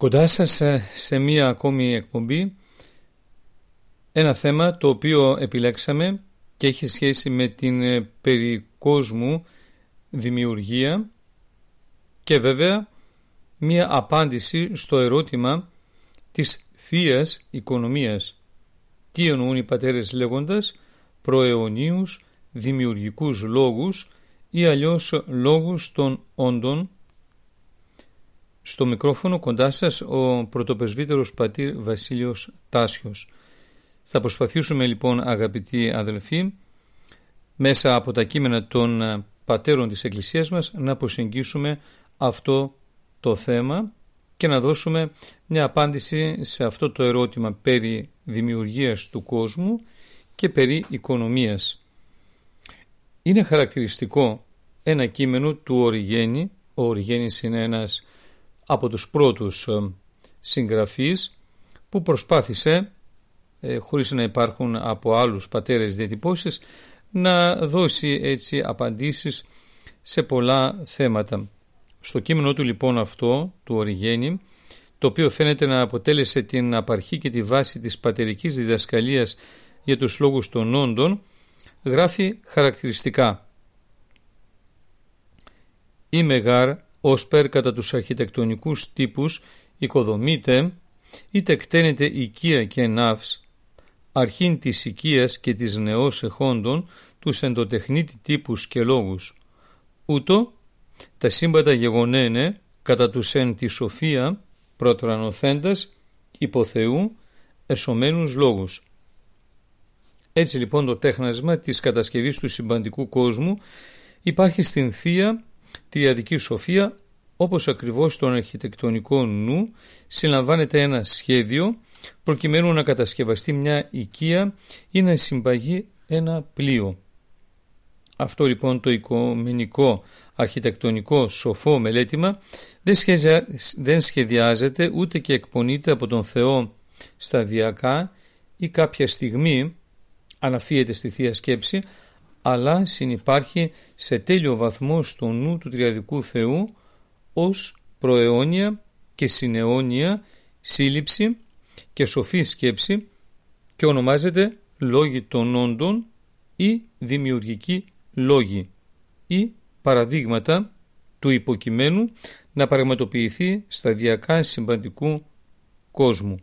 Κοντά σας σε, σε μία ακόμη εκπομπή ένα θέμα το οποίο επιλέξαμε και έχει σχέση με την ε, περικόσμου δημιουργία και βέβαια μία απάντηση στο ερώτημα της θείας οικονομίας. Τι εννοούν οι πατέρες λέγοντας; Προαιωνίους δημιουργικούς λόγους ή αλλιώς λόγους των όντων. Στο μικρόφωνο κοντά σας ο πρωτοπεσβύτερος πατήρ Βασίλειος Τάσιος. Θα προσπαθήσουμε λοιπόν αγαπητοί αδελφοί μέσα από τα κείμενα των πατέρων της Εκκλησίας μας να προσεγγίσουμε αυτό το θέμα και να δώσουμε μια απάντηση σε αυτό το ερώτημα περί δημιουργίας του κόσμου και περί οικονομίας. Είναι χαρακτηριστικό ένα κείμενο του Οριγένη. Ο Οριγένης είναι ένας από τους πρώτους ε, συγγραφείς που προσπάθησε, ε, χωρίς να υπάρχουν από άλλους πατέρες διατυπώσεις, να δώσει έτσι απαντήσεις σε πολλά θέματα. Στο κείμενο του λοιπόν αυτό, του Οριγένη, το οποίο φαίνεται να αποτέλεσε την απαρχή και τη βάση της πατερικής διδασκαλίας για τους λόγους των όντων, γράφει χαρακτηριστικά «Η μεγάρ όσπερ κατά τους αρχιτεκτονικούς τύπους οικοδομείται, είτε κταίνεται οικία και ναύς, αρχήν της οικίας και της νεός εχόντων τους εντοτεχνίτη τύπους και λόγους. Ούτω, τα σύμπατα γεγονένε κατά τους εν τη σοφία πρωτορανοθέντας υποθεού εσωμένους λόγους. Έτσι λοιπόν το τέχνασμα της κατασκευής του συμπαντικού κόσμου υπάρχει στην Θεία Τριαδική Σοφία όπως ακριβώς στον αρχιτεκτονικό νου συλλαμβάνεται ένα σχέδιο προκειμένου να κατασκευαστεί μια οικία ή να συμπαγεί ένα πλοίο. Αυτό λοιπόν το οικομενικό αρχιτεκτονικό σοφό μελέτημα δεν σχεδιάζεται ούτε και εκπονείται από τον Θεό σταδιακά ή κάποια στιγμή αναφύεται στη Θεία Σκέψη, αλλά συνυπάρχει σε τέλειο βαθμό στο νου του Τριαδικού Θεού ως προαιώνια και συναιώνια σύλληψη και σοφή σκέψη και ονομάζεται λόγοι των όντων ή δημιουργική λόγοι ή παραδείγματα του υποκειμένου να πραγματοποιηθεί σταδιακά συμπαντικού κόσμου.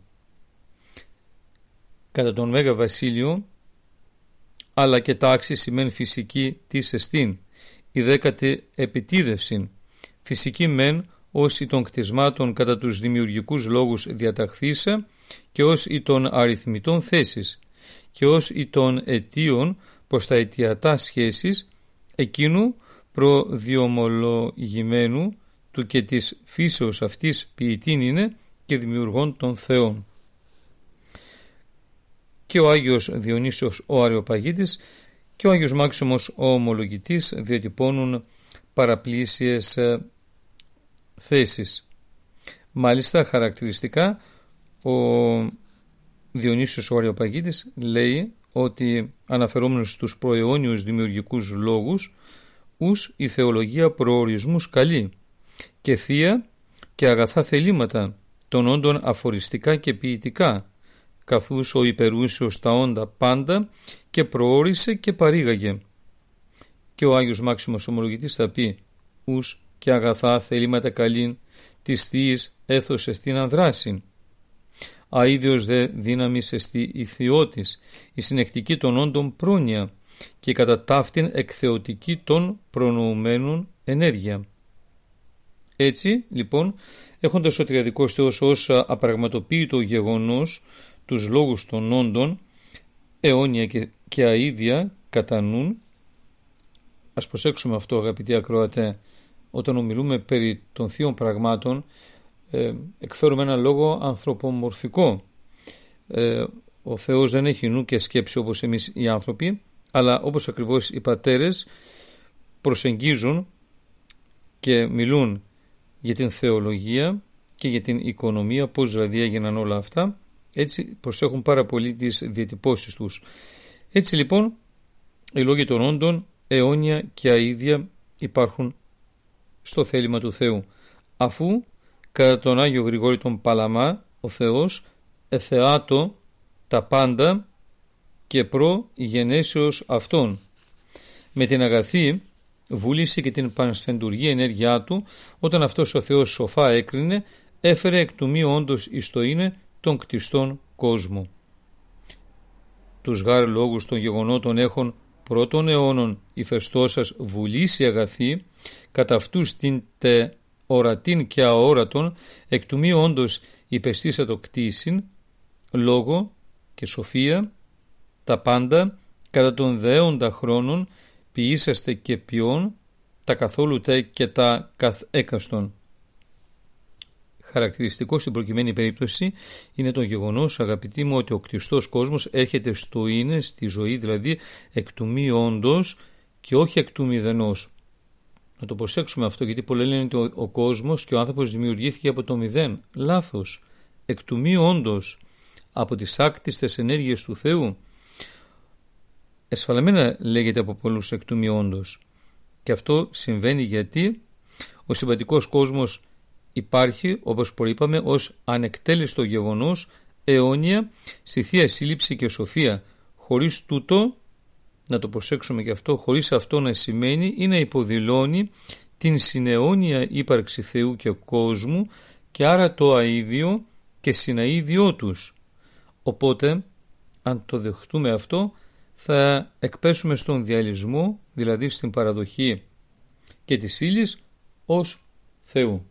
Κατά τον Μέγα Βασίλειο αλλά και τάξη σημαίνει φυσική της εστίν, η δέκατη επιτίδευση, φυσική μεν ως των κτισμάτων κατά τους δημιουργικούς λόγους διαταχθήσα και ως ή των αριθμητών θέσεις και ως ή των αιτίων προς τα αιτιατά σχέσεις εκείνου προδιομολογημένου του και της φύσεως αυτής ποιητήν είναι και δημιουργών των θεών και ο Άγιος Διονύσιος ο Αριοπαγίτης και ο Άγιος Μάξιμος ο Ομολογητής διατυπώνουν παραπλήσιες ε, θέσεις. Μάλιστα χαρακτηριστικά ο Διονύσιος ο Αριοπαγίτης λέει ότι αναφερόμενος στους προαιώνιους δημιουργικούς λόγους ους η θεολογία προορισμούς καλή και θεία και αγαθά θελήματα των όντων αφοριστικά και ποιητικά καθούς ο υπερούσιος τα όντα πάντα και προόρισε και παρήγαγε. και ο Άγιος Μάξιμος Ομολογητής θα πει «Ους και αγαθά θελήματα καλήν της θείας έθωσε στην ανδράση». Αίδιος δε δύναμη εστί η θεότης, η συνεκτική των όντων πρόνοια και κατά ταύτην εκθεωτική των προνοουμένων ενέργεια. Έτσι, λοιπόν, έχοντας ο τριαδικός Θεός ως απραγματοποιητό γεγονός τους λόγους των όντων, αιώνια και, και αίδια κατανούν, ας προσέξουμε αυτό αγαπητοί ακροατέ, όταν ομιλούμε περί των θείων πραγμάτων, ε, εκφέρουμε ένα λόγο ανθρωπομορφικό. Ε, ο Θεός δεν έχει νου και σκέψη όπως εμείς οι άνθρωποι, αλλά όπως ακριβώς οι πατέρες προσεγγίζουν και μιλούν για την θεολογία και για την οικονομία, πώς δηλαδή έγιναν όλα αυτά, έτσι προσέχουν πάρα πολύ τις διατυπώσεις τους. Έτσι λοιπόν οι λόγοι των όντων αιώνια και αίδια υπάρχουν στο θέλημα του Θεού, αφού κατά τον Άγιο Γρηγόρη τον Παλαμά ο Θεός εθεάτο τα πάντα και προ γενέσεως αυτών. Με την αγαθή βούληση και την πανσθεντουργή ενέργειά του, όταν αυτός ο Θεός σοφά έκρινε, έφερε εκ του μη όντως εις το είναι των κτιστών κόσμου. Τους γάρ λόγους των γεγονότων έχουν πρώτων αιώνων ηφαιστώσας βουλήσει αγαθή, κατά αυτούς την τε ορατήν και αόρατον, εκ του μη όντως το κτίσιν, λόγο και σοφία, τα πάντα κατά των δέοντα χρόνων ποιήσαστε και ποιόν τα καθόλου τε και τα καθ έκαστον. Χαρακτηριστικό στην προκειμένη περίπτωση είναι το γεγονός αγαπητοί μου ότι ο κτιστός κόσμος έρχεται στο είναι, στη ζωή δηλαδή εκ του μη όντως και όχι εκ του μηδενός. Να το προσέξουμε αυτό γιατί πολλοί λένε ότι ο, ο κόσμος και ο άνθρωπος δημιουργήθηκε από το μηδέν. Λάθος. Εκ του μη όντως από τις άκτιστες ενέργειες του Θεού εσφαλμένα λέγεται από πολλούς εκ του μη όντως. Και αυτό συμβαίνει γιατί ο συμπατικός κόσμος υπάρχει, όπως προείπαμε, ως ανεκτέλεστο γεγονός αιώνια στη Θεία Σύλληψη και Σοφία. Χωρίς τούτο, να το προσέξουμε και αυτό, χωρίς αυτό να σημαίνει ή να υποδηλώνει την συναιώνια ύπαρξη Θεού και κόσμου και άρα το αίδιο και συναείδιό τους. Οπότε, αν το δεχτούμε αυτό, θα εκπέσουμε στον διαλυσμό, δηλαδή στην παραδοχή και της ύλης ως Θεού.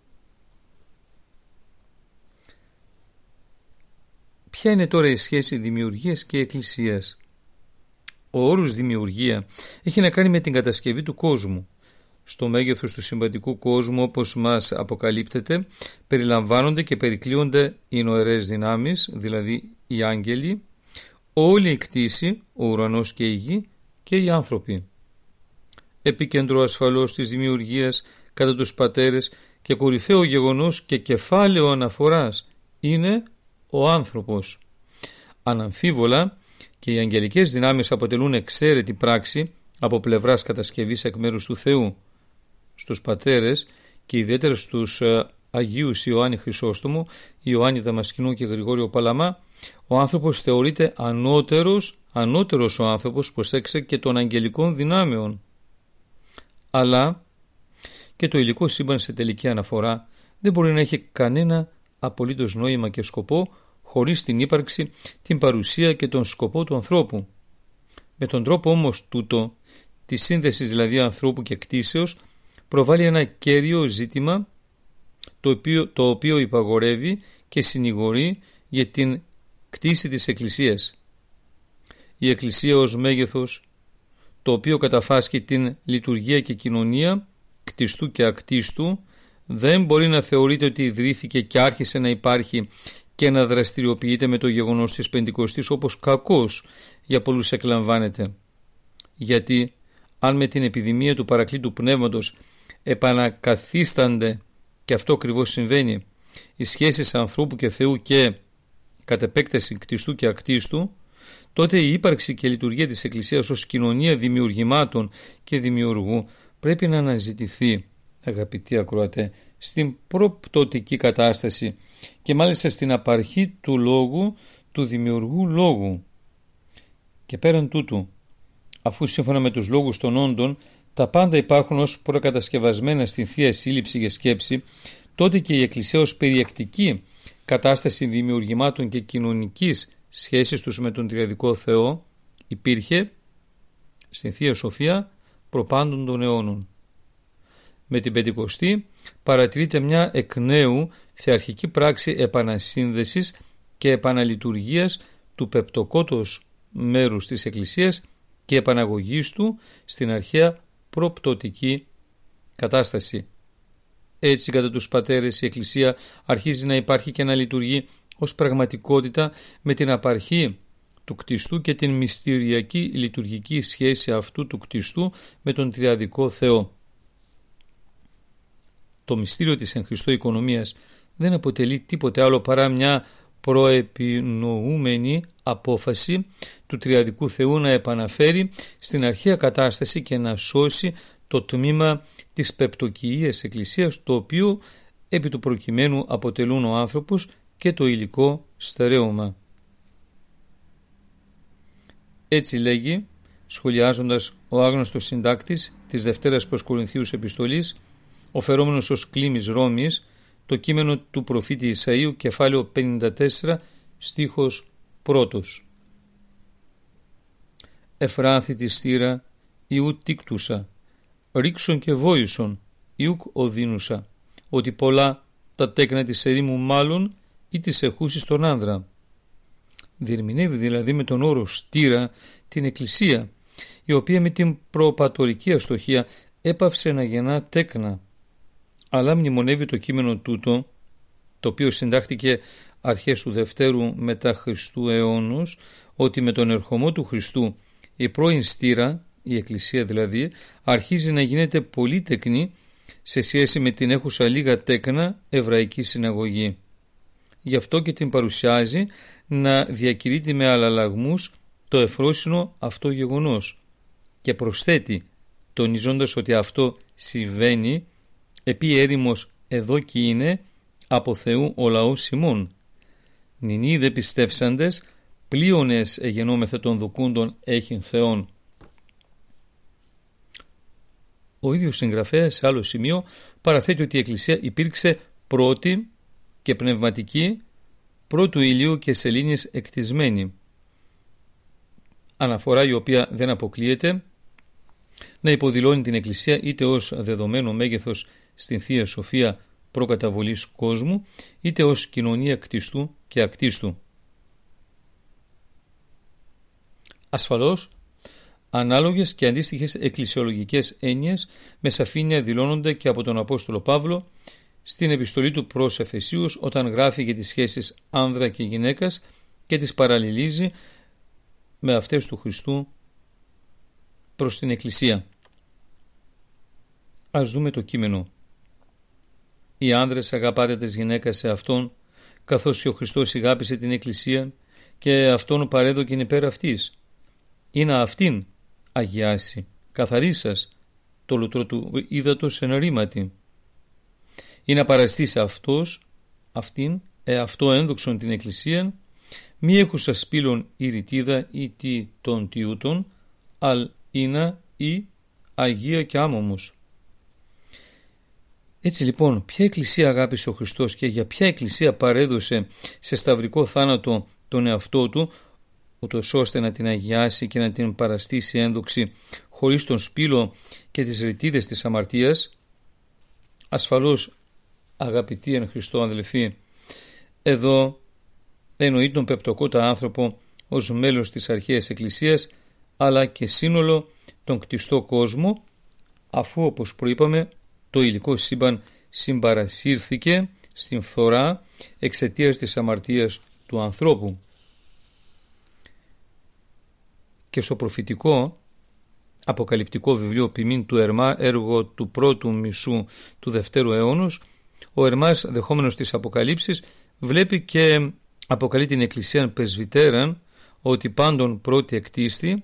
Ποια είναι τώρα η σχέση δημιουργίας και εκκλησίας; Ο όρος δημιουργία έχει να κάνει με την κατασκευή του κόσμου. Στο μέγεθος του συμπαντικού κόσμου όπως μας αποκαλύπτεται περιλαμβάνονται και περικλείονται οι νοερές δυνάμεις, δηλαδή οι άγγελοι, όλη η κτήση, ο ουρανός και η γη και οι άνθρωποι. Επίκεντρο ασφαλώς της δημιουργίας κατά τους πατέρες και κορυφαίο γεγονός και κεφάλαιο αναφοράς είναι ο άνθρωπος. Αναμφίβολα και οι αγγελικές δυνάμεις αποτελούν εξαίρετη πράξη από πλευράς κατασκευής εκ μέρους του Θεού. Στους πατέρες και ιδιαίτερα στους ε, Αγίους Ιωάννη Χρυσόστομο, Ιωάννη Δαμασκηνού και Γρηγόριο Παλαμά, ο άνθρωπος θεωρείται ανώτερος, ανώτερος ο άνθρωπος, προσέξε και των αγγελικών δυνάμεων. Αλλά και το υλικό σύμπαν σε τελική αναφορά δεν μπορεί να έχει κανένα απολύτως νόημα και σκοπό χωρίς την ύπαρξη, την παρουσία και τον σκοπό του ανθρώπου. Με τον τρόπο όμως τούτο, της σύνδεσης δηλαδή ανθρώπου και κτίσεως, προβάλλει ένα κέριο ζήτημα το οποίο, το οποίο υπαγορεύει και συνηγορεί για την κτήση της Εκκλησίας. Η Εκκλησία ως μέγεθος, το οποίο καταφάσκει την λειτουργία και κοινωνία κτιστού και ακτίστου, δεν μπορεί να θεωρείται ότι ιδρύθηκε και άρχισε να υπάρχει και να δραστηριοποιείται με το γεγονός της Πεντηκοστής όπως κακός για πολλούς εκλαμβάνεται. Γιατί αν με την επιδημία του παρακλήτου πνεύματος επανακαθίστανται και αυτό ακριβώς συμβαίνει οι σχέσεις ανθρώπου και Θεού και κατ' επέκταση κτιστού και ακτίστου τότε η ύπαρξη και λειτουργία της Εκκλησίας ως κοινωνία δημιουργημάτων και δημιουργού πρέπει να αναζητηθεί αγαπητοί ακροατέ στην προπτωτική κατάσταση και μάλιστα στην απαρχή του λόγου του δημιουργού λόγου. Και πέραν τούτου, αφού σύμφωνα με τους λόγους των όντων τα πάντα υπάρχουν ως προκατασκευασμένα στην Θεία Σύλληψη και Σκέψη, τότε και η Εκκλησία ως περιεκτική κατάσταση δημιουργημάτων και κοινωνικής σχέσης τους με τον Τριαδικό Θεό υπήρχε στην Θεία Σοφία προπάντων των αιώνων. Με την Πεντηκοστή παρατηρείται μια εκ νέου θεαρχική πράξη επανασύνδεσης και επαναλειτουργίας του πεπτοκότος μέρους της Εκκλησίας και επαναγωγής του στην αρχαία προπτωτική κατάσταση. Έτσι κατά τους πατέρες η Εκκλησία αρχίζει να υπάρχει και να λειτουργεί ως πραγματικότητα με την απαρχή του κτιστού και την μυστηριακή λειτουργική σχέση αυτού του κτιστού με τον Τριαδικό Θεό. Το μυστήριο της εν Χριστώ οικονομίας δεν αποτελεί τίποτε άλλο παρά μια προεπινοούμενη απόφαση του Τριαδικού Θεού να επαναφέρει στην αρχαία κατάσταση και να σώσει το τμήμα της πεπτοκυίας Εκκλησίας το οποίο επί του προκειμένου αποτελούν ο άνθρωπος και το υλικό στερέωμα. Έτσι λέγει, σχολιάζοντας ο άγνωστος συντάκτης της Δευτέρας προς Κορινθίους Επιστολής, ο φερόμενος ως κλίμης Ρώμης, το κείμενο του προφήτη Ισαΐου, κεφάλαιο 54, στίχος 1. Εφράθη τη στήρα Ιού τίκτουσα, ρίξον και βόησον, Ιούκ οδύνουσα, ότι πολλά τα τέκνα της ερήμου μάλλον ή της εχούσης τον άνδρα. Διερμηνεύει δηλαδή με τον όρο στήρα την εκκλησία, η οποία με την προπατορική αστοχία έπαυσε να γεννά τέκνα. Αλλά μνημονεύει το κείμενο τούτο, το οποίο συντάχθηκε αρχές του Δευτέρου μετά Χριστού αιώνους, ότι με τον ερχομό του Χριστού η πρώην στήρα, η εκκλησία δηλαδή, αρχίζει να γίνεται πολύ τεκνή σε σχέση με την έχουσα λίγα τέκνα εβραϊκή συναγωγή. Γι' αυτό και την παρουσιάζει να διακηρύττει με αλλαλαγμούς το εφρόσινο αυτό γεγονός και προσθέτει τονίζοντας ότι αυτό συμβαίνει επί έρημος εδώ και είναι από Θεού ο λαός Σιμών. Νινοί δε πιστεύσαντες πλείονες εγενόμεθε των δοκούντων έχειν Θεόν. Ο ίδιος συγγραφέας σε άλλο σημείο παραθέτει ότι η Εκκλησία υπήρξε πρώτη και πνευματική πρώτου ηλίου και σελήνης εκτισμένη. Αναφορά η οποία δεν αποκλείεται να υποδηλώνει την Εκκλησία είτε ως δεδομένο μέγεθος στην Θεία Σοφία προκαταβολής κόσμου είτε ως κοινωνία κτιστού και ακτίστου. Ασφαλώς, ανάλογες και αντίστοιχες εκκλησιολογικές έννοιες με σαφήνεια δηλώνονται και από τον Απόστολο Παύλο στην επιστολή του προς Εφεσίους όταν γράφει για τις σχέσεις άνδρα και γυναίκας και τις παραλληλίζει με αυτές του Χριστού προς την Εκκλησία. Ας δούμε το κείμενο. Οι άνδρες αγαπάτε τις γυναίκας σε Αυτόν, καθώς ο Χριστός ηγάπησε την Εκκλησία και Αυτόν παρέδοκεν υπέρ αυτής. Ή να αυτήν αγιάσει, καθαρίσας, το λουτρό του ύδατος εν ρήματι ή να παραστήσει αυτός, αυτήν, εαυτό ένδοξον την Εκκλησία, μη έχουσα σπήλων ή ρητίδα ή τι των τιούτων, αλ είναι ή Αγία και άμωμος. Έτσι λοιπόν, ποια εκκλησία αγάπησε ο Χριστός και για ποια εκκλησία παρέδωσε σε σταυρικό θάνατο τον εαυτό του, ούτως ώστε να την αγιάσει και να την παραστήσει ένδοξη χωρίς τον σπήλο και τις ρητίδες της αμαρτίας, ασφαλώς αγαπητοί εν Χριστώ αδελφοί, εδώ εννοεί τον πεπτοκότα άνθρωπο ως μέλος της αρχαίας εκκλησίας αλλά και σύνολο τον κτιστό κόσμο αφού όπως προείπαμε το υλικό σύμπαν συμπαρασύρθηκε στην φθορά εξαιτίας της αμαρτίας του ανθρώπου. Και στο προφητικό αποκαλυπτικό βιβλίο ποιμήν του Ερμά έργο του πρώτου μισού του δευτέρου αιώνος ο Ερμάς δεχόμενος της Αποκαλύψεις βλέπει και αποκαλεί την Εκκλησία Πρεσβυτέραν ότι πάντων πρώτη εκτίστη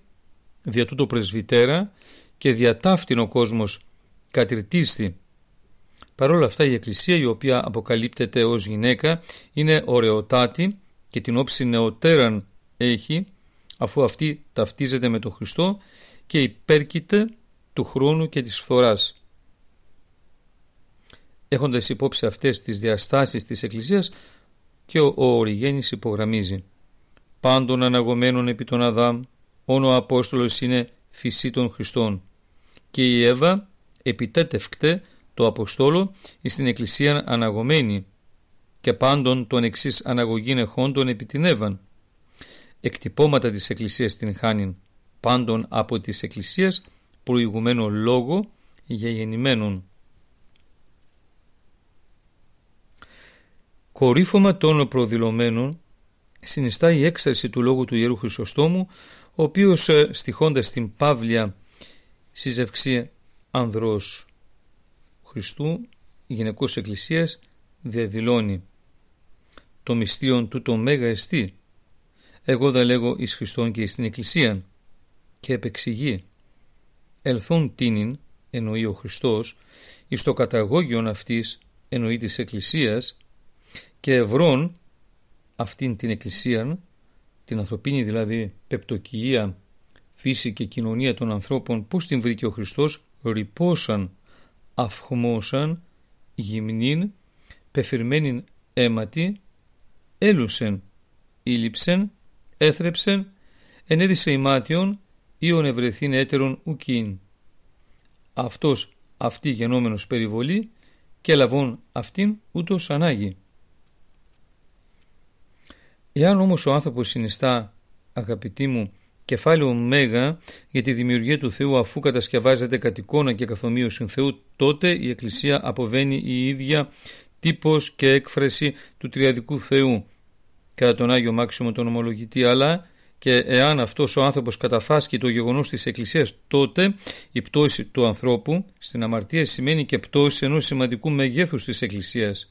δια τούτο πρεσβυτέρα και διατάφτην ο κόσμος κατηρτίστη. Παρ' όλα αυτά η Εκκλησία η οποία αποκαλύπτεται ως γυναίκα είναι ωραιοτάτη και την όψη νεωτέραν έχει αφού αυτή ταυτίζεται με τον Χριστό και υπέρκειται του χρόνου και της φθοράς. Έχοντας υπόψη αυτές τις διαστάσεις της Εκκλησίας και ο, ο Οριγένης υπογραμμίζει «Πάντων αναγωμένων επί τον Αδάμ, όν ο Απόστολος είναι φυσή των Χριστών και η Εύα επιτέτευκτε το Αποστόλο στην Εκκλησία αναγωμένη και πάντων τον εξής αναγωγήν εχόντων επί την Εύαν. Εκτυπώματα της Εκκλησίας την χάνην πάντων από της Εκκλησίας προηγουμένο λόγο για γεννημένον. Κορύφωμα των προδηλωμένων συνιστά η έκσταση του λόγου του Ιερού Χρυσοστόμου, ο οποίος ε, στοιχώντας την Παύλια σύζευξη ανδρός Χριστού γυναικός εκκλησίας διαδηλώνει το μυστήριον του το μέγα εστί. Εγώ θα λέγω εις Χριστόν και εις την εκκλησίαν και επεξηγεί. Ελθόν τίνην εννοεί ο Χριστός εις το καταγόγιον αυτής εννοεί της εκκλησίας και ευρών αυτήν την εκκλησίαν την ανθρωπίνη δηλαδή πεπτοκυία φύση και κοινωνία των ανθρώπων πώς την βρήκε ο Χριστός ρηπόσαν, αυχμόσαν, γυμνήν, πεφυρμένην αίματι, έλουσεν, ήλυψεν, έθρεψεν, ενέδισε ημάτιον, ήον ευρεθήν έτερον ουκίν. Αυτός αυτή γενόμενος περιβολή και λαβών αυτήν ούτως ανάγει. Εάν όμως ο άνθρωπος συνιστά, αγαπητοί μου, κεφάλαιο Μέγα για τη δημιουργία του Θεού αφού κατασκευάζεται κατ' εικόνα και καθομοίωση Θεού, τότε η Εκκλησία αποβαίνει η ίδια τύπος και έκφραση του Τριαδικού Θεού κατά τον Άγιο Μάξιμο τον ομολογητή, αλλά και εάν αυτός ο άνθρωπος καταφάσκει το γεγονός της Εκκλησίας, τότε η πτώση του ανθρώπου στην αμαρτία σημαίνει και πτώση ενός σημαντικού μεγέθους της Εκκλησίας.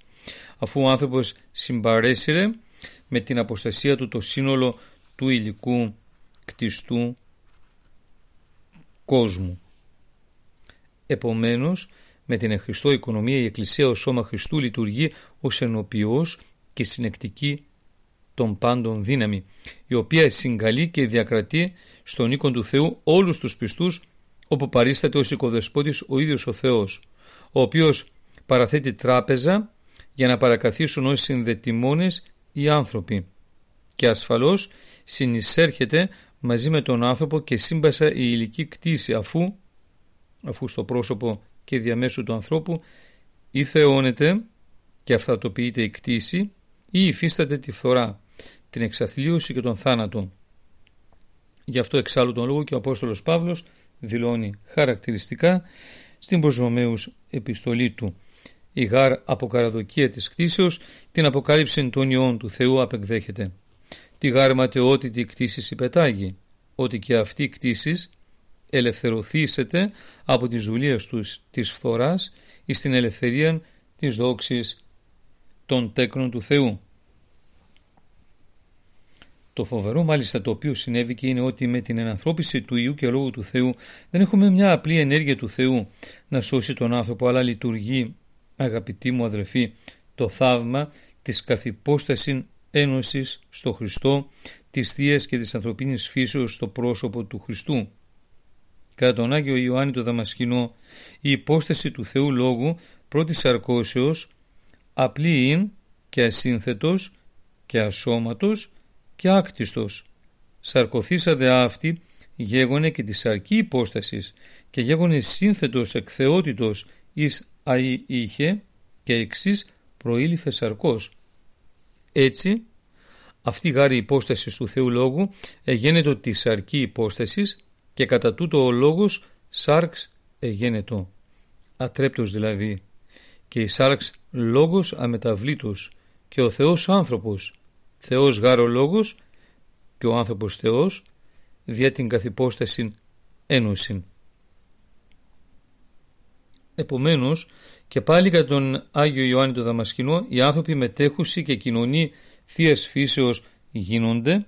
Αφού ο άνθρωπος συμπαρέσυρε με την αποστασία του το σύνολο του υλικού κτιστού κόσμου. Επομένως, με την εχριστό οικονομία η Εκκλησία ως σώμα Χριστού λειτουργεί ως ενοποιός και συνεκτική των πάντων δύναμη, η οποία συγκαλεί και διακρατεί στον οίκον του Θεού όλους τους πιστούς όπου παρίσταται ως οικοδεσπότης ο ίδιος ο Θεός, ο οποίος παραθέτει τράπεζα για να παρακαθίσουν ως συνδετημόνες οι άνθρωποι και ασφαλώς συνεισέρχεται μαζί με τον άνθρωπο και σύμπασα η υλική κτήση αφού, αφού στο πρόσωπο και διαμέσου του ανθρώπου ή θεώνεται και αυτατοποιείται η κτήση ή υφίσταται τη φθορά, την εξαθλίωση και τον θάνατο. Γι' αυτό εξάλλου τον λόγο και ο Απόστολος Παύλος δηλώνει χαρακτηριστικά στην προσωμαίους επιστολή του. Η γάρ αποκαραδοκία της κτήσεως την αποκάλυψη των ιών του Θεού απεκδέχεται τη γαρματεότητη κτήσης υπετάγει, ότι και αυτή κτήσης ελευθερωθήσετε από τις δουλειές τους της φθοράς εις την ελευθερία της δόξης των τέκνων του Θεού. Το φοβερό μάλιστα το οποίο συνέβη και είναι ότι με την ενανθρώπιση του Ιού και Λόγου του Θεού δεν έχουμε μια απλή ενέργεια του Θεού να σώσει τον άνθρωπο αλλά λειτουργεί αγαπητοί μου αδερφοί το θαύμα της καθυπόστασης ένωσης στο Χριστό, της θείας και της ανθρωπίνης φύσεως στο πρόσωπο του Χριστού. Κατά τον Άγιο Ιωάννη το Δαμασκηνό, η υπόσταση του Θεού Λόγου πρώτης σαρκώσεως απλή είναι και ασύνθετος και ασώματος και άκτιστος. Σαρκωθήσατε αυτή γέγονε και τη σαρκή υπόστασης και γέγονε σύνθετος εκθεότητος εις αΐ είχε και εξής προήλυφε σαρκός. Έτσι, αυτή η γάρη υπόστασης του Θεού Λόγου εγένετο της σαρκή υπόστασης και κατά τούτο ο λόγος σάρξ εγένετο, ατρέπτος δηλαδή, και η σάρξ λόγος αμεταβλήτος και ο Θεός άνθρωπος, Θεός γάρο λόγος και ο άνθρωπος Θεός δια την καθυπόσταση ένωση. Επομένως, και πάλι κατά τον Άγιο Ιωάννη το Δαμασκηνό, οι άνθρωποι μετέχουσοι και κοινωνοί θείας φύσεως γίνονται,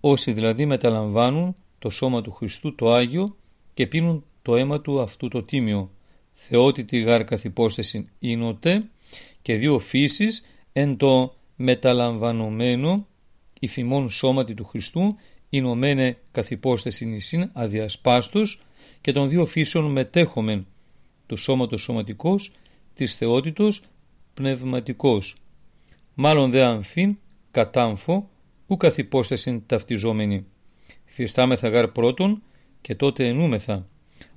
όσοι δηλαδή μεταλαμβάνουν το σώμα του Χριστού το Άγιο και πίνουν το αίμα του αυτού το τίμιο. Θεότητη γάρ καθυπόσταση ίνωτε και δύο φύσεις εν το μεταλαμβανωμένο υφημών σώματι του Χριστού Ηνωμένε καθ' υπόσταση νησίν αδιασπάστος και των δύο φύσεων μετέχομεν, του σώματος σωματικός, της θεότητος πνευματικός. Μάλλον δε αμφίν κατάμφο ου καθ' υπόσταση ταυτιζόμενη. Φυστάμεθα γάρ πρώτον και τότε ενούμεθα,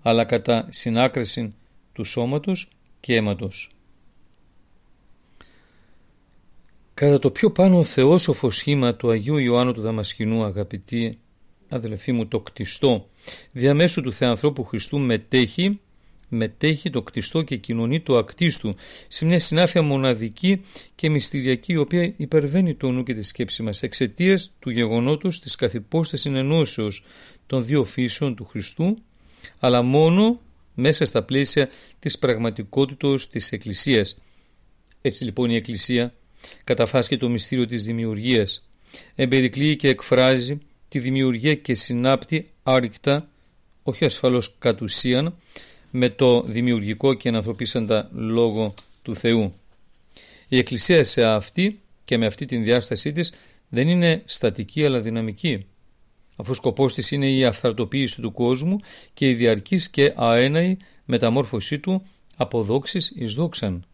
αλλά κατά συνάκριση του σώματος και αίματος. Κατά το πιο πάνω θεόσοφο σχήμα του Αγίου Ιωάννου του Δαμασκηνού αγαπητοί αδελφοί μου το κτιστό διαμέσου του Θεανθρώπου Χριστού μετέχει μετέχει το κτιστό και κοινωνεί το ακτίστου σε μια συνάφεια μοναδική και μυστηριακή η οποία υπερβαίνει το νου και τη σκέψη μας εξαιτίας του γεγονότος της καθυπόστασης ενώσεως των δύο φύσεων του Χριστού αλλά μόνο μέσα στα πλαίσια της πραγματικότητος της Εκκλησίας. Έτσι λοιπόν η Εκκλησία καταφάσκει το μυστήριο της δημιουργίας, εμπερικλείει και εκφράζει τη δημιουργία και συνάπτει άρρηκτα, όχι ασφαλώς κατ' ουσίαν, με το δημιουργικό και ανθρωπίσαντα λόγο του Θεού. Η Εκκλησία σε αυτή και με αυτή την διάστασή της δεν είναι στατική αλλά δυναμική, αφού σκοπός της είναι η αυθαρτοποίηση του κόσμου και η διαρκής και αέναη μεταμόρφωσή του από δόξης εις δόξαν.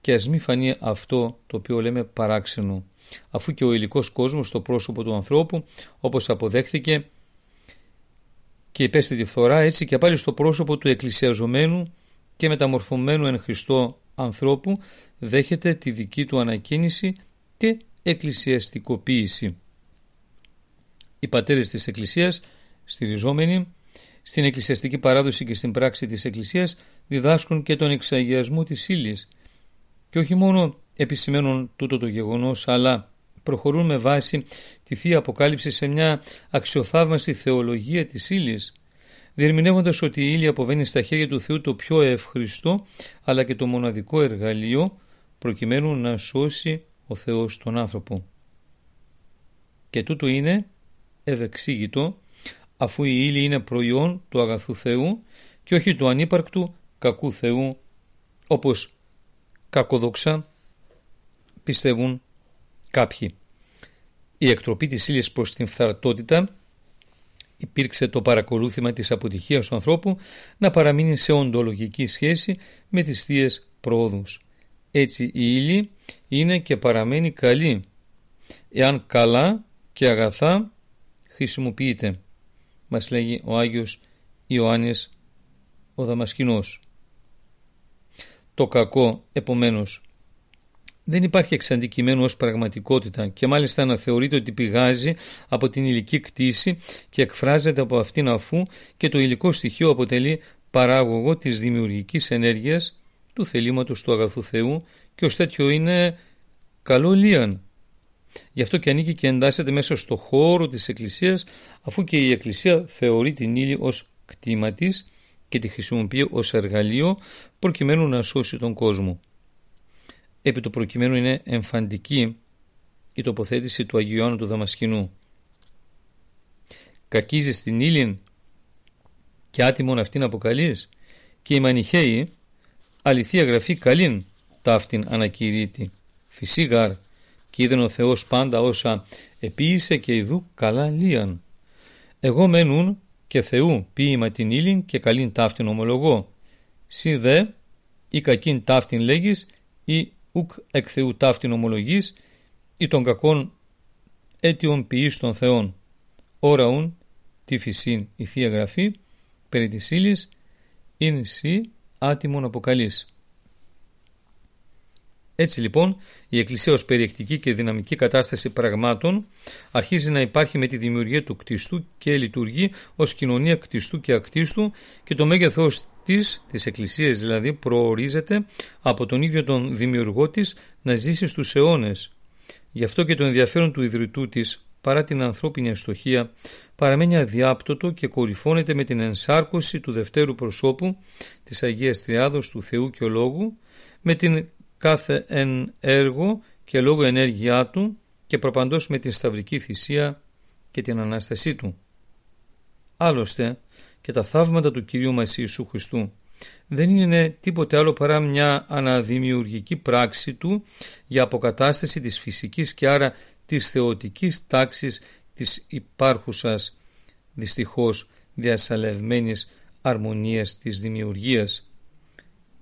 Και ας μην φανεί αυτό το οποίο λέμε παράξενο, αφού και ο υλικός κόσμος στο πρόσωπο του ανθρώπου, όπως αποδέχθηκε και υπέστη τη φθορά, έτσι και πάλι στο πρόσωπο του εκκλησιαζομένου και μεταμορφωμένου εν Χριστώ ανθρώπου, δέχεται τη δική του ανακαίνιση και εκκλησιαστικοποίηση. Οι πατέρες της Εκκλησίας, στηριζόμενοι στην εκκλησιαστική παράδοση και στην πράξη της Εκκλησίας, διδάσκουν και τον εξαγιασμό της ύλης και όχι μόνο επισημαίνουν τούτο το γεγονός αλλά προχωρούν με βάση τη Θεία Αποκάλυψη σε μια αξιοθαύμαστη θεολογία της ύλης, διερμηνεύοντας ότι η ύλη αποβαίνει στα χέρια του Θεού το πιο ευχριστό αλλά και το μοναδικό εργαλείο προκειμένου να σώσει ο Θεός τον άνθρωπο. Και τούτο είναι ευεξήγητο αφού η ύλη είναι προϊόν του αγαθού Θεού και όχι του ανύπαρκτου κακού Θεού όπως κακοδοξά πιστεύουν κάποιοι. Η εκτροπή της ύλης προς την φθαρτότητα υπήρξε το παρακολούθημα της αποτυχίας του ανθρώπου να παραμείνει σε οντολογική σχέση με τις θείες πρόοδους. Έτσι η ύλη είναι και παραμένει καλή, εάν καλά και αγαθά χρησιμοποιείται, μας λέγει ο Άγιος Ιωάννης ο Δαμασκηνός το κακό επομένως δεν υπάρχει εξαντικειμένο ως πραγματικότητα και μάλιστα αναθεωρείται ότι πηγάζει από την υλική κτήση και εκφράζεται από αυτήν αφού και το υλικό στοιχείο αποτελεί παράγωγο της δημιουργικής ενέργειας του θελήματος του αγαθού Θεού και ως τέτοιο είναι καλό λίαν. Γι' αυτό και ανήκει και εντάσσεται μέσα στο χώρο της Εκκλησίας αφού και η Εκκλησία θεωρεί την ύλη ως κτήμα της και τη χρησιμοποιεί ως εργαλείο προκειμένου να σώσει τον κόσμο. Επί το προκειμένου είναι εμφαντική η τοποθέτηση του Αγίου Ιωάννου του Δαμασκηνού. Κακίζεις στην ύλην και άτιμον αυτήν αποκαλείς και οι μανιχαίοι αληθεία γραφή καλήν ταύτην ανακηρύττει. Φυσίγαρ και είδεν ο Θεός πάντα όσα επίησε και ειδού καλά λίαν. Εγώ μένουν και Θεού ποίημα την ύλην και καλήν ταύτην ομολογώ. Συ δε ή κακήν ταύτην λέγεις ή ουκ εκ Θεού ταύτην ομολογείς ή των κακών αίτιον ποιής των Θεών. Ωρα ουν τη φυσήν η Θεία Γραφή περί της ύλης ειν σι άτιμον αποκαλείς. Έτσι λοιπόν η Εκκλησία ως περιεκτική και δυναμική κατάσταση πραγμάτων αρχίζει να υπάρχει με τη δημιουργία του κτιστού και λειτουργεί ως κοινωνία κτιστού και ακτίστου και το μέγεθος της, της Εκκλησίας δηλαδή προορίζεται από τον ίδιο τον δημιουργό της να ζήσει στους αιώνες. Γι' αυτό και το ενδιαφέρον του ιδρυτού της παρά την ανθρώπινη αστοχία παραμένει αδιάπτωτο και κορυφώνεται με την ενσάρκωση του δευτέρου προσώπου της Αγίας Τριάδος του Θεού και Λόγου με την κάθε εν έργο και λόγω ενέργειά του και προπαντός με την σταυρική θυσία και την Ανάστασή του. Άλλωστε και τα θαύματα του Κυρίου μας Ιησού Χριστού δεν είναι τίποτε άλλο παρά μια αναδημιουργική πράξη του για αποκατάσταση της φυσικής και άρα της θεωτικής τάξης της υπάρχουσας δυστυχώς διασαλευμένης αρμονίας της δημιουργίας.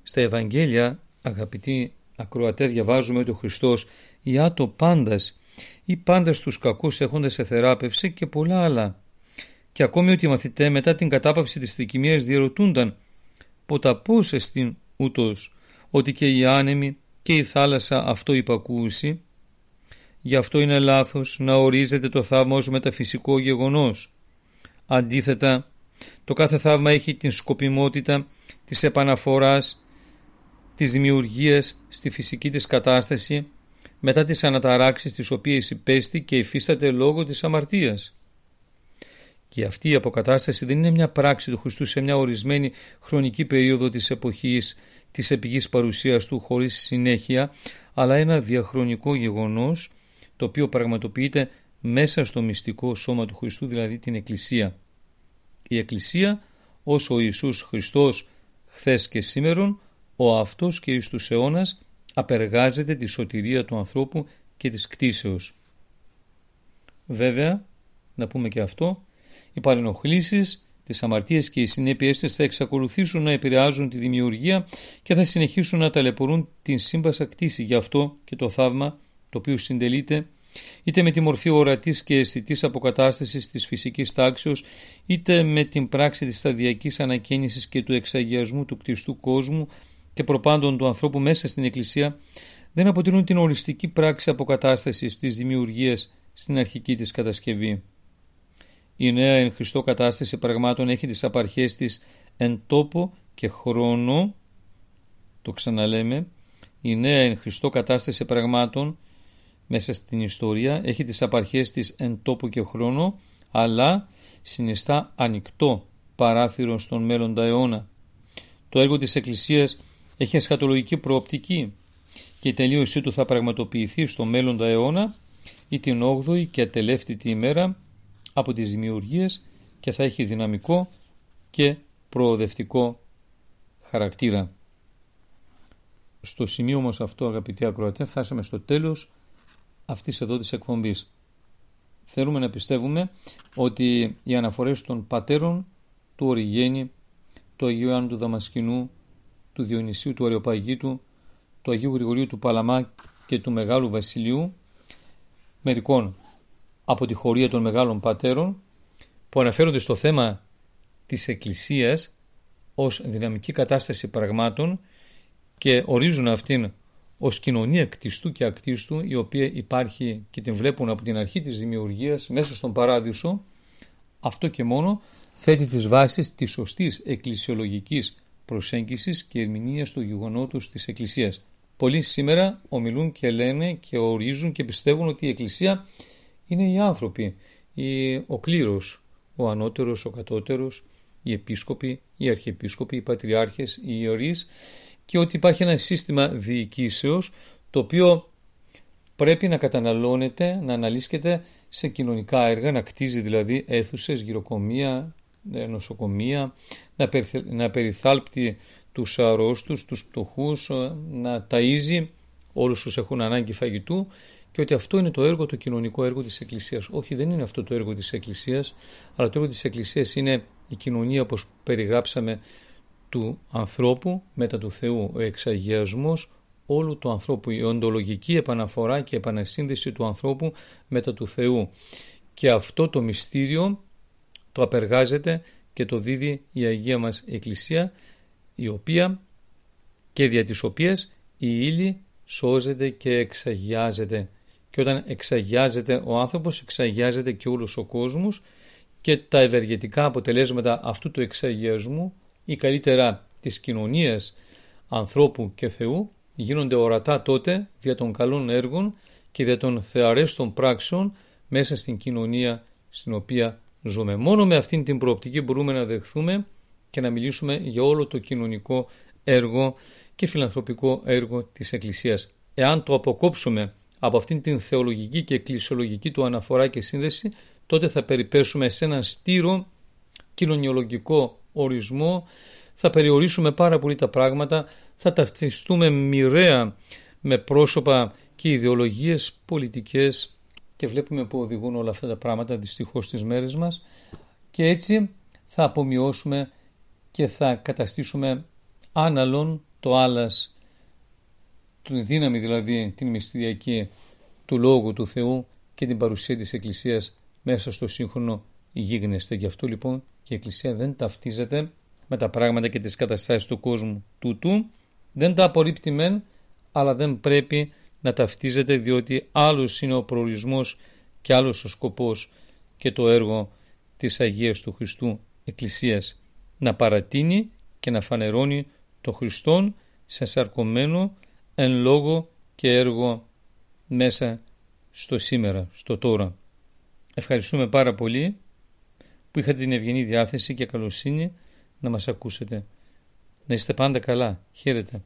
Στα Ευαγγέλια, αγαπητοί ακροατέ, διαβάζουμε ότι ο Χριστός «Ιά το πάντας» ή πάντας τους κακούς έχοντας σε θεράπευση και πολλά άλλα. Και ακόμη ότι οι μαθητέ μετά την κατάπαυση της θρικημίας διαρωτούνταν «Ποτα πώς εστίν ούτως, ότι και οι άνεμοι και η θάλασσα αυτό υπακούσει» Γι' αυτό είναι λάθος να ορίζεται το θαύμα ως μεταφυσικό γεγονός. Αντίθετα, το κάθε θαύμα έχει την σκοπιμότητα της επαναφοράς της δημιουργίας στη φυσική της κατάσταση μετά τις αναταράξεις τις οποίες υπέστη και υφίσταται λόγω της αμαρτίας. Και αυτή η αποκατάσταση δεν είναι μια πράξη του Χριστού σε μια ορισμένη χρονική περίοδο της εποχής της επιγής παρουσίας του χωρίς συνέχεια, αλλά ένα διαχρονικό γεγονός το οποίο πραγματοποιείται μέσα στο μυστικό σώμα του Χριστού, δηλαδή την Εκκλησία. Η Εκκλησία, όσο ο Ιησούς Χριστός χθες και σήμερον, ο αυτός και εις τους αιώνας απεργάζεται τη σωτηρία του ανθρώπου και της κτίσεως. Βέβαια, να πούμε και αυτό, οι παρενοχλήσεις, τις αμαρτίες και οι συνέπειες της θα εξακολουθήσουν να επηρεάζουν τη δημιουργία και θα συνεχίσουν να ταλαιπωρούν την σύμπασα κτίση. Γι' αυτό και το θαύμα, το οποίο συντελείται είτε με τη μορφή ορατής και αισθητής αποκατάστασης της φυσικής τάξεως, είτε με την πράξη της σταδιακής ανακαίνησης και του εξαγιασμού του κτιστού κόσμου και προπάντων του ανθρώπου μέσα στην Εκκλησία, δεν αποτελούν την οριστική πράξη αποκατάστασης της δημιουργίας στην αρχική της κατασκευή. Η νέα εν Χριστώ κατάσταση πραγμάτων έχει τις απαρχές της εν τόπο και χρόνο, το ξαναλέμε, η νέα εν Χριστώ κατάσταση πραγμάτων μέσα στην ιστορία, έχει τις απαρχές της εν τόπο και χρόνο, αλλά συνιστά ανοιχτό παράθυρο στον μέλλοντα αιώνα. Το έργο της Εκκλησίας έχει εσχατολογική προοπτική και η τελείωσή του θα πραγματοποιηθεί στο μέλλοντα αιώνα ή την 8η και ατελεύτητη ημέρα από τις δημιουργίες και θα έχει δυναμικό και προοδευτικό χαρακτήρα. Στο σημείο όμως αυτό αγαπητοί ακροατέ φτάσαμε στο τέλος αυτής εδώ της εκπομπής. Θέλουμε να πιστεύουμε ότι οι αναφορές των πατέρων του Οριγένη, του Αγίου Ιωάννου του Δαμασκηνού, του Διονυσίου του Αρεοπαγίτου, του Αγίου Γρηγορίου του Παλαμά και του Μεγάλου Βασιλείου, μερικών από τη χωρία των Μεγάλων Πατέρων, που αναφέρονται στο θέμα της Εκκλησίας ως δυναμική κατάσταση πραγμάτων και ορίζουν αυτήν ως κοινωνία κτιστού και ακτίστου η οποία υπάρχει και την βλέπουν από την αρχή της δημιουργίας μέσα στον παράδεισο αυτό και μόνο θέτει τις βάσεις της σωστής εκκλησιολογικής προσέγγισης και ερμηνείας του γεγονότος της Εκκλησίας. Πολλοί σήμερα ομιλούν και λένε και ορίζουν και πιστεύουν ότι η Εκκλησία είναι οι άνθρωποι, ο κλήρος, ο ανώτερος, ο κατώτερος, οι επίσκοποι, οι αρχιεπίσκοποι, οι πατριάρχες, οι ιερείς και ότι υπάρχει ένα σύστημα διοικήσεως το οποίο πρέπει να καταναλώνεται, να αναλύσκεται σε κοινωνικά έργα, να κτίζει δηλαδή αίθουσες, γυροκομεία, ε, νοσοκομεία, να περιθάλπτει τους αρρώστους, τους πτωχούς, ε, να ταΐζει όλους τους έχουν ανάγκη φαγητού και ότι αυτό είναι το έργο, το κοινωνικό έργο της Εκκλησίας. Όχι, δεν είναι αυτό το έργο της Εκκλησίας, αλλά το έργο της Εκκλησίας είναι η κοινωνία όπως περιγράψαμε του ανθρώπου μετά του Θεού, ο εξαγιασμός όλου του ανθρώπου, η οντολογική επαναφορά και επανασύνδεση του ανθρώπου μετά του Θεού. Και αυτό το μυστήριο το απεργάζεται και το δίδει η Αγία μας Εκκλησία, η οποία και δια της οποίας η ύλη σώζεται και εξαγιάζεται. Και όταν εξαγιάζεται ο άνθρωπος, εξαγιάζεται και όλος ο κόσμος και τα ευεργετικά αποτελέσματα αυτού του εξαγιασμού ή καλύτερα της κοινωνίας ανθρώπου και Θεού γίνονται ορατά τότε δια των καλών έργων και δια των θεαρέστων πράξεων μέσα στην κοινωνία στην οποία ζούμε. Μόνο με αυτήν την προοπτική μπορούμε να δεχθούμε και να μιλήσουμε για όλο το κοινωνικό έργο και φιλανθρωπικό έργο της Εκκλησίας. Εάν το αποκόψουμε από αυτήν την θεολογική και εκκλησιολογική του αναφορά και σύνδεση, τότε θα περιπέσουμε σε έναν στήρο κοινωνιολογικό ορισμό, θα περιορίσουμε πάρα πολύ τα πράγματα, θα ταυτιστούμε μοιραία με πρόσωπα και ιδεολογίες πολιτικές. Και βλέπουμε που οδηγούν όλα αυτά τα πράγματα δυστυχώς στις μέρες μας. Και έτσι θα απομειώσουμε και θα καταστήσουμε άναλον το άλλας, τη δύναμη δηλαδή την μυστηριακή του Λόγου του Θεού και την παρουσία της Εκκλησίας μέσα στο σύγχρονο γίγνεσθε. Γι' αυτό λοιπόν και η Εκκλησία δεν ταυτίζεται με τα πράγματα και τις καταστάσεις του κόσμου τούτου, δεν τα απορρίπτει μεν, αλλά δεν πρέπει να ταυτίζεται διότι άλλος είναι ο προορισμός και άλλος ο σκοπός και το έργο της Αγίας του Χριστού Εκκλησίας να παρατείνει και να φανερώνει το Χριστόν σε σαρκωμένο εν λόγω και έργο μέσα στο σήμερα, στο τώρα. Ευχαριστούμε πάρα πολύ που είχατε την ευγενή διάθεση και καλοσύνη να μας ακούσετε. Να είστε πάντα καλά. Χαίρετε.